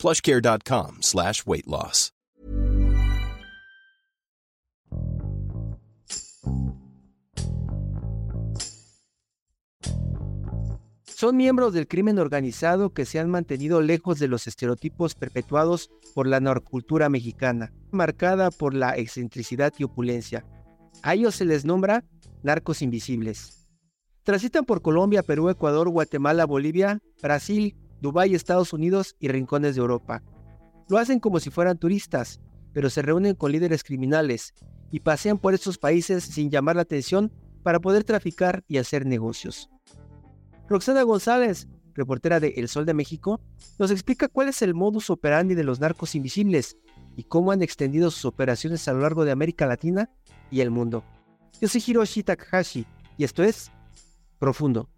plushcare.com slash weight loss. Son miembros del crimen organizado que se han mantenido lejos de los estereotipos perpetuados por la narcultura mexicana, marcada por la excentricidad y opulencia. A ellos se les nombra narcos invisibles. Transitan por Colombia, Perú, Ecuador, Guatemala, Bolivia, Brasil, Dubái, Estados Unidos y rincones de Europa. Lo hacen como si fueran turistas, pero se reúnen con líderes criminales y pasean por estos países sin llamar la atención para poder traficar y hacer negocios. Roxana González, reportera de El Sol de México, nos explica cuál es el modus operandi de los narcos invisibles y cómo han extendido sus operaciones a lo largo de América Latina y el mundo. Yo soy Hiroshi Takahashi y esto es Profundo.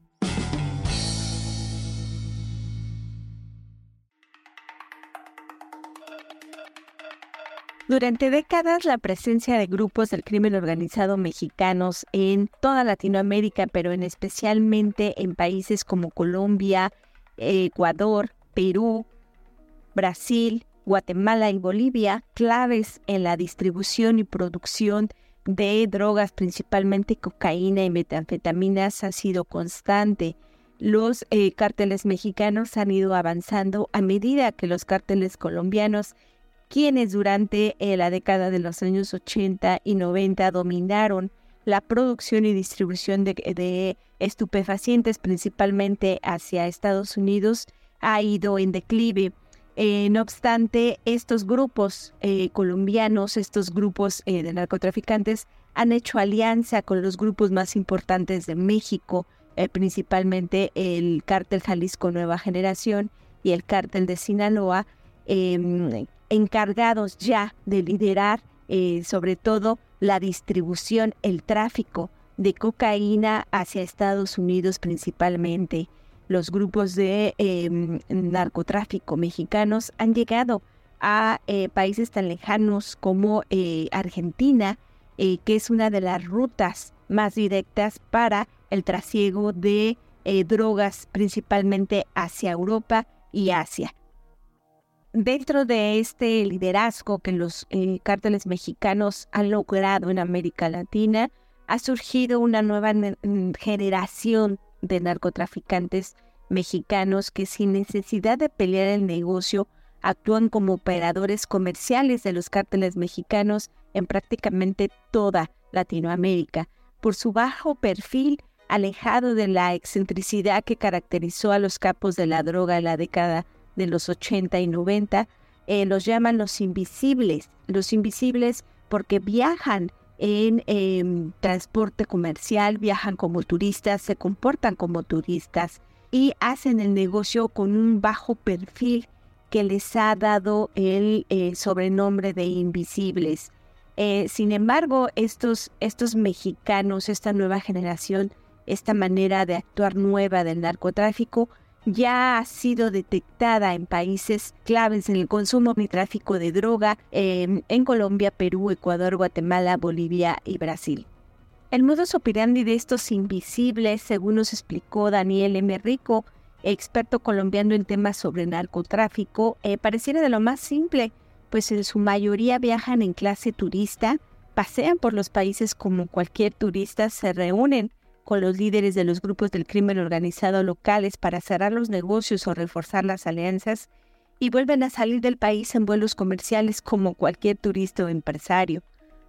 Durante décadas, la presencia de grupos del crimen organizado mexicanos en toda Latinoamérica, pero en especialmente en países como Colombia, Ecuador, Perú, Brasil, Guatemala y Bolivia, claves en la distribución y producción de drogas, principalmente cocaína y metanfetaminas, ha sido constante. Los eh, cárteles mexicanos han ido avanzando a medida que los cárteles colombianos quienes durante eh, la década de los años 80 y 90 dominaron la producción y distribución de, estupefacientes principalmente hacia Estados Unidos, ha ido en declive. Eh, no obstante, estos grupos eh, colombianos, estos grupos de narcotraficantes, han hecho alianza con los grupos más importantes de México, principalmente el cártel Jalisco Nueva Generación y el cártel de Sinaloa, em, encargados ya de liderar eh, sobre todo la distribución, el tráfico de cocaína hacia Estados Unidos principalmente. Los grupos de em, narcotráfico mexicanos han llegado a eh, países tan lejanos como eh, Argentina, que es una de las rutas más directas para el trasiego de drogas principalmente hacia Europa y Asia dentro de este liderazgo que los eh, cárteles mexicanos han logrado en América Latina, ha surgido una nueva generación de narcotraficantes mexicanos que sin necesidad de pelear el negocio actúan como operadores comerciales de los cárteles mexicanos en prácticamente toda Latinoamérica. Por su bajo perfil, alejado de la excentricidad que caracterizó a los capos de la droga en la década de los 80 y 90, eh, los llaman los invisibles, los invisibles porque viajan en em, transporte comercial, viajan como turistas, se comportan como turistas y hacen el negocio con un bajo perfil que les ha dado el eh, sobrenombre de invisibles. Eh, sin embargo, estos, estos mexicanos, esta nueva generación, esta manera de actuar nueva del narcotráfico, ya ha sido detectada en países claves en el consumo y tráfico de droga em, en Colombia, Perú, Ecuador, Guatemala, Bolivia y Brasil. El modus operandi de estos invisibles, según nos explicó Daniel M. Rico, experto colombiano en temas sobre narcotráfico, eh, pareciera de lo más simple, pues en su mayoría viajan en clase turista, pasean por los países como cualquier turista, se reúnen con los líderes de los grupos del crimen organizado locales para cerrar los negocios o reforzar las alianzas y vuelven a salir del país en vuelos comerciales como cualquier turista o empresario.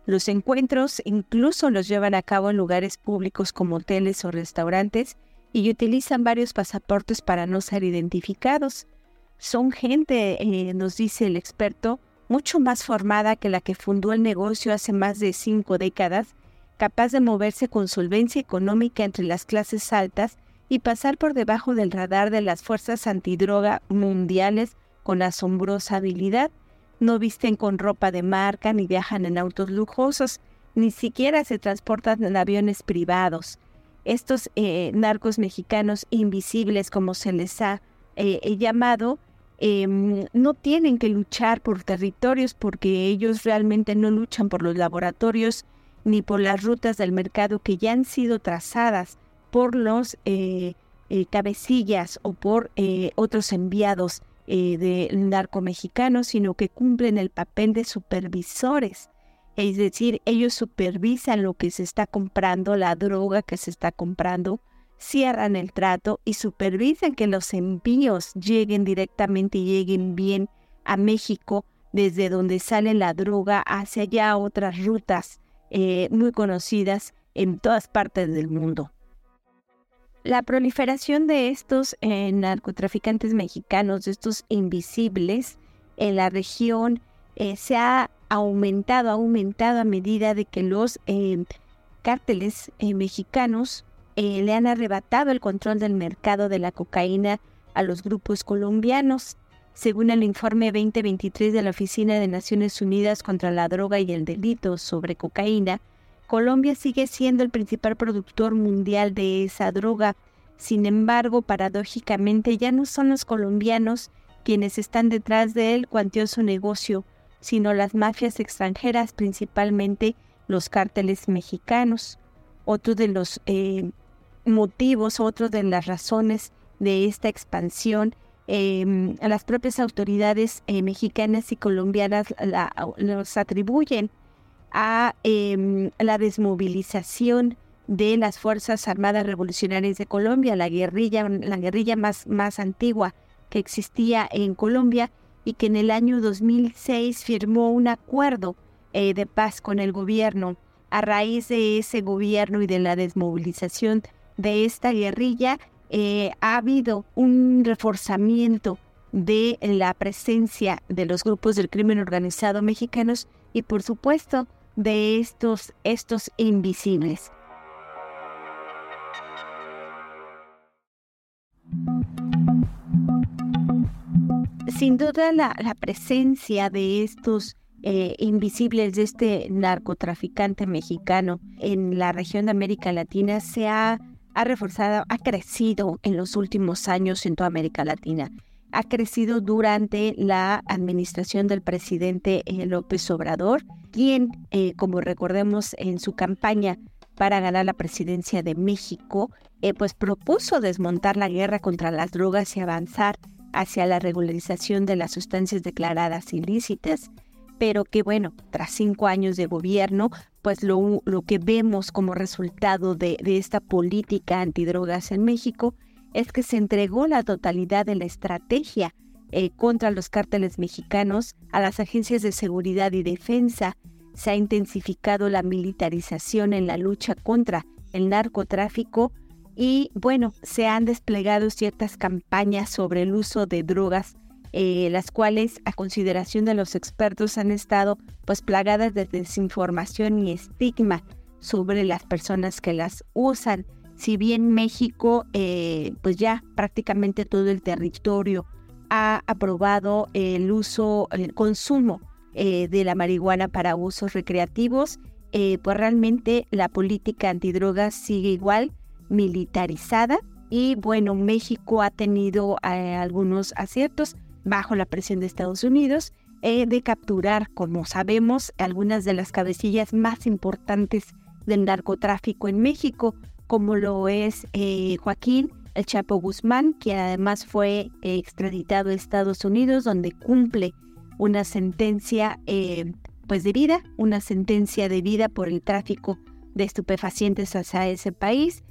Los encuentros incluso los llevan a cabo en lugares públicos como hoteles o restaurantes y utilizan varios pasaportes para no ser identificados. Son gente, eh, nos dice el experto, mucho más formada que la que fundó el negocio hace más de cinco décadas capaz de moverse con solvencia económica entre las clases altas y pasar por debajo del radar de las fuerzas antidroga mundiales con asombrosa habilidad. no visten con ropa de marca ni viajan en autos lujosos, ni siquiera se transportan en aviones privados. Estos eh, narcos mexicanos invisibles, como se les ha eh, llamado, em, no tienen que luchar por territorios porque ellos realmente no luchan por los laboratorios ni por las rutas del mercado que ya han sido trazadas por los eh, cabecillas o por otros enviados del narco mexicano, sino que cumplen el papel de supervisores. Es decir, ellos supervisan lo que se está comprando, la droga que se está comprando, cierran el trato y supervisan que los envíos lleguen directamente y lleguen bien a México, desde donde sale la droga hacia allá otras rutas eh, muy conocidas en todas partes del mundo. La proliferación de estos eh, narcotraficantes mexicanos, de estos invisibles en la región, eh, se ha aumentado, ha aumentado a medida de que los cárteles mexicanos le han arrebatado el control del mercado de la cocaína a los grupos colombianos. Según el informe 2023 de la Oficina de Naciones Unidas contra la Droga y el Delito sobre cocaína, Colombia sigue siendo el principal productor mundial de esa droga. Sin embargo, paradójicamente ya no son los colombianos quienes están detrás del cuantioso negocio, sino las mafias extranjeras, principalmente los cárteles mexicanos. Otro de los eh, motivos, otro de las razones de esta expansión, em, las propias autoridades eh, mexicanas y colombianas los atribuyen a em, la desmovilización de las Fuerzas Armadas Revolucionarias de Colombia, la guerrilla, la guerrilla más, más antigua que existía en Colombia y que en el año 2006 firmó un acuerdo eh, de paz con el gobierno. A raíz de ese gobierno y de la desmovilización de esta guerrilla, eh, ha habido un reforzamiento de la presencia de los grupos del crimen organizado mexicanos y por supuesto de estos, estos invisibles. Sin duda la, presencia de estos eh, invisibles, de este narcotraficante mexicano en la región de América Latina se ha, reforzado, ha crecido en los últimos años en toda América Latina. Ha crecido durante la administración del presidente eh, López Obrador, quien, eh, como recordemos en su campaña para ganar la presidencia de México, pues propuso desmontar la guerra contra las drogas y avanzar hacia la regularización de las sustancias declaradas ilícitas, pero que bueno, tras cinco años de gobierno, pues lo, lo que vemos como resultado de, esta política antidrogas en México es que se entregó la totalidad de la estrategia eh, contra los cárteles mexicanos a las agencias de seguridad y defensa. Se ha intensificado la militarización en la lucha contra el narcotráfico y bueno, se han desplegado ciertas campañas sobre el uso de drogas, eh, las cuales a consideración de los expertos han estado pues plagadas de desinformación y estigma sobre las personas que las usan. Si bien México, eh, pues ya prácticamente todo el territorio ha aprobado el uso, el consumo eh, de la marihuana para usos recreativos, pues realmente la política antidrogas sigue igual militarizada y bueno, México ha tenido eh, algunos aciertos bajo la presión de Estados Unidos eh, de capturar, como sabemos, algunas de las cabecillas más importantes del narcotráfico en México, como lo es eh, Joaquín El Chapo Guzmán, que además fue extraditado a Estados Unidos, donde cumple una sentencia pues de vida, una sentencia de vida por el tráfico de estupefacientes hacia ese país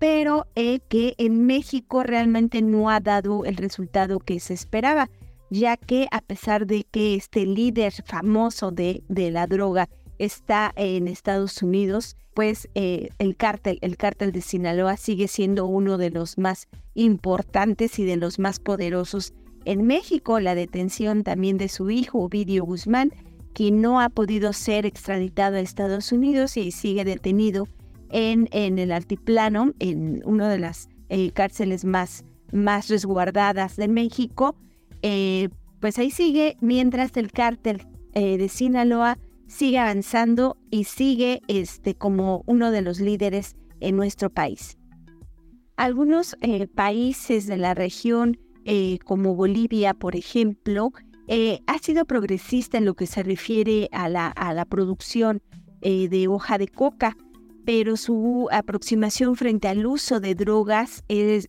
pero eh, que en México realmente no ha dado el resultado que se esperaba, ya que a pesar de que este líder famoso de, la droga está en Estados Unidos, pues eh, el cártel, el cártel de Sinaloa sigue siendo uno de los más importantes y de los más poderosos en México. La detención también de su hijo, Ovidio Guzmán, que no ha podido ser extraditado a Estados Unidos y sigue detenido en, el altiplano, en una de las eh, cárceles más, más resguardadas de México, eh, pues ahí sigue mientras el cártel eh, de Sinaloa sigue avanzando y sigue este, como uno de los líderes en nuestro país. Algunos países de la región, como Bolivia, por ejemplo, ha sido progresista en lo que se refiere a la, a la producción de hoja de coca, pero su aproximación frente al uso de drogas es,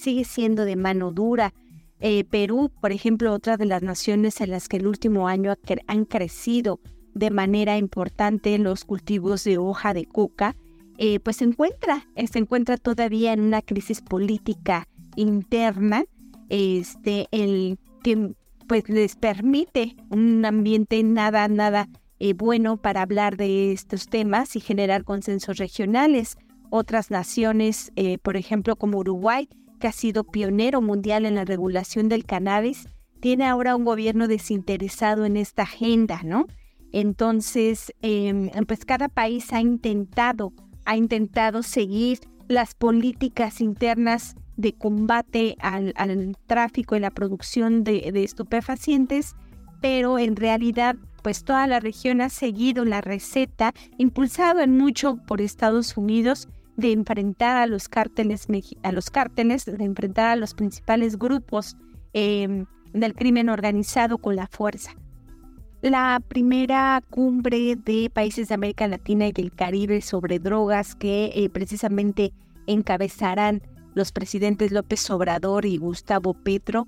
sigue siendo de mano dura. Eh, Perú, por ejemplo, otra de las naciones en las que el último año han crecido de manera importante los cultivos de hoja de coca, eh, pues se encuentra, eh, se encuentra todavía en una crisis política interna, este, el que pues les permite un ambiente nada, nada bueno para hablar de estos temas y generar consensos regionales. Otras naciones, por ejemplo, como Uruguay, que ha sido pionero mundial en la regulación del cannabis, tiene ahora un gobierno desinteresado en esta agenda, ¿no? Entonces, em, pues cada país ha intentado, ha intentado seguir las políticas internas de combate al, tráfico y la producción de, de estupefacientes, pero en realidad pues toda la región ha seguido la receta, impulsado en mucho por Estados Unidos, de enfrentar a los cárteles, a los cárteles, de enfrentar a los principales grupos em, del crimen organizado con la fuerza. La primera cumbre de países de América Latina y del Caribe sobre drogas que eh, precisamente encabezarán los presidentes López Obrador y Gustavo Petro,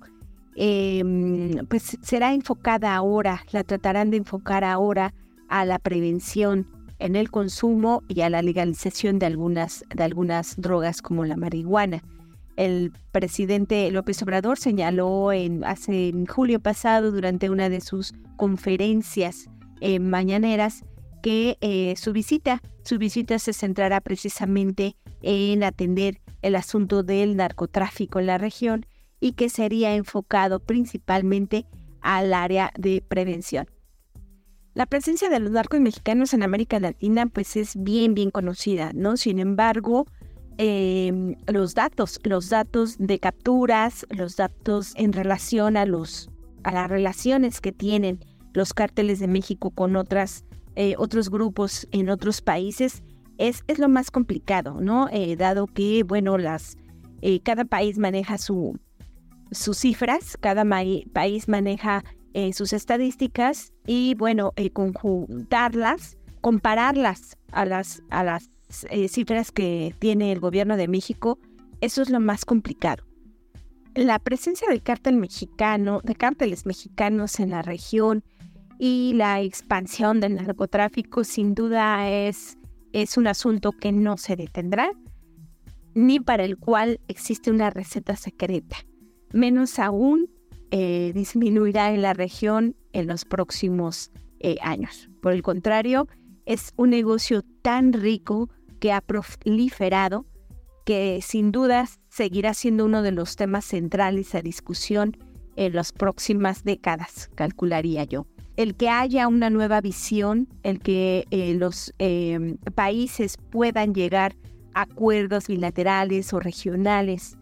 em, pues será enfocada ahora, la tratarán de enfocar ahora a la prevención en el consumo y a la legalización de algunas, de algunas drogas como la marihuana. El presidente López Obrador señaló en, hace julio pasado durante una de sus conferencias eh, mañaneras que eh, su visita, su visita se centrará precisamente en atender el asunto del narcotráfico en la región y que sería enfocado principalmente al área de prevención. La presencia de los narcos mexicanos en América Latina pues es bien, bien conocida, ¿no? Sin embargo, em, los datos, los datos de capturas, los datos en relación a, los, a las relaciones que tienen los cárteles de México con otras, eh, otros grupos en otros países, es, es lo más complicado, ¿no? Eh, dado que, bueno, las, eh, cada país maneja su, sus cifras, cada país maneja eh, sus estadísticas y bueno, conjuntarlas, compararlas a las, a las eh, cifras que tiene el gobierno de México, eso es lo más complicado. La presencia del cártel mexicano, de cárteles mexicanos en la región y la expansión del narcotráfico sin duda es, es un asunto que no se detendrá, ni para el cual existe una receta secreta, menos aún eh, disminuirá en la región en los próximos eh, años. Por el contrario, es un negocio tan rico que ha proliferado que sin duda seguirá siendo uno de los temas centrales a discusión en las próximas décadas, calcularía yo. El que haya una nueva visión, el que eh, los países puedan llegar a acuerdos bilaterales o regionales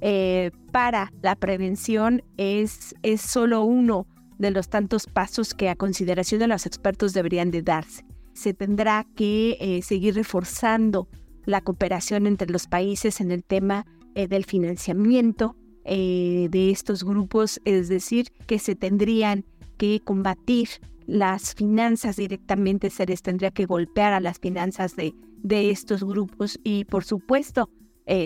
eh, para la prevención es, es solo uno de los tantos pasos que a consideración de los expertos deberían de darse. Se tendrá que eh, seguir reforzando la cooperación entre los países en el tema eh, del financiamiento de estos grupos, es decir, que se tendrían que combatir las finanzas directamente, se les tendría que golpear a las finanzas de, de estos grupos y por supuesto,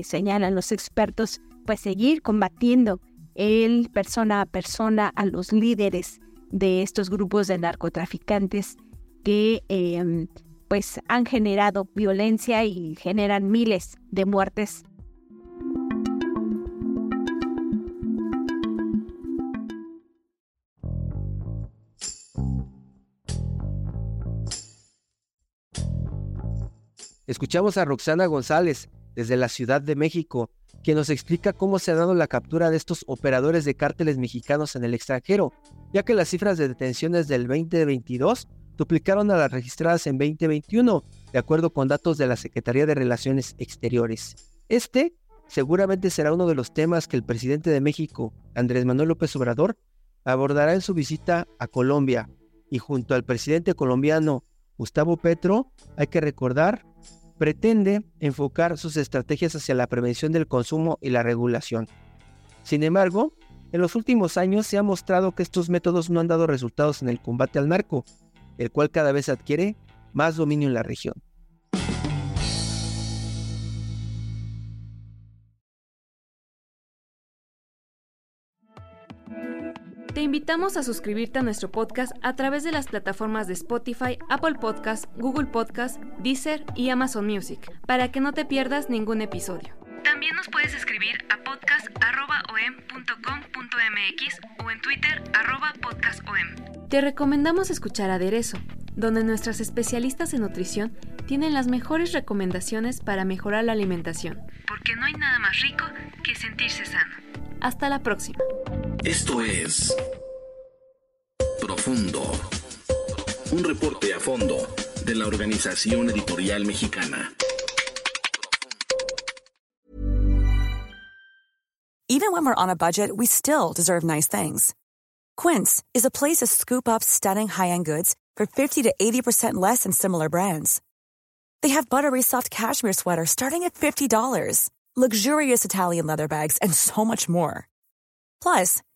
señalan los expertos, pues seguir combatiendo el persona a persona a los líderes de estos grupos de narcotraficantes que em, pues han generado violencia y generan miles de muertes. Escuchamos a Roxana González desde la Ciudad de México quien nos explica cómo se ha dado la captura de estos operadores de cárteles mexicanos en el extranjero, ya que las cifras de detenciones del 2022 duplicaron a las registradas en 2021, de acuerdo con datos de la Secretaría de Relaciones Exteriores. Este seguramente será uno de los temas que el presidente de México, Andrés Manuel López Obrador, abordará en su visita a Colombia y junto al presidente colombiano Gustavo Petro, hay que recordar, pretende enfocar sus estrategias hacia la prevención del consumo y la regulación. Sin embargo, en los últimos años se ha mostrado que estos métodos no han dado resultados en el combate al narco, el cual cada vez adquiere más dominio en la región. Te invitamos a suscribirte a nuestro podcast a través de las plataformas de Spotify, Apple Podcast, Google Podcast, Deezer y Amazon Music, para que no te pierdas ningún episodio. También nos puedes escribir a podcast.om.com.mx o en Twitter podcastom. Te recomendamos escuchar Aderezo, donde nuestras especialistas en nutrición tienen las mejores recomendaciones para mejorar la alimentación. Porque no hay nada más rico que sentirse sano. Hasta la próxima. Esto es Profundo. Un reporte a fondo de la Organización Editorial Mexicana. Even when we're on a budget, we still deserve nice things. Quince is a place to scoop up stunning high-end goods for 50 to 80% less than similar brands. They have buttery soft cashmere sweaters starting at $50, luxurious Italian leather bags, and so much more. Plus,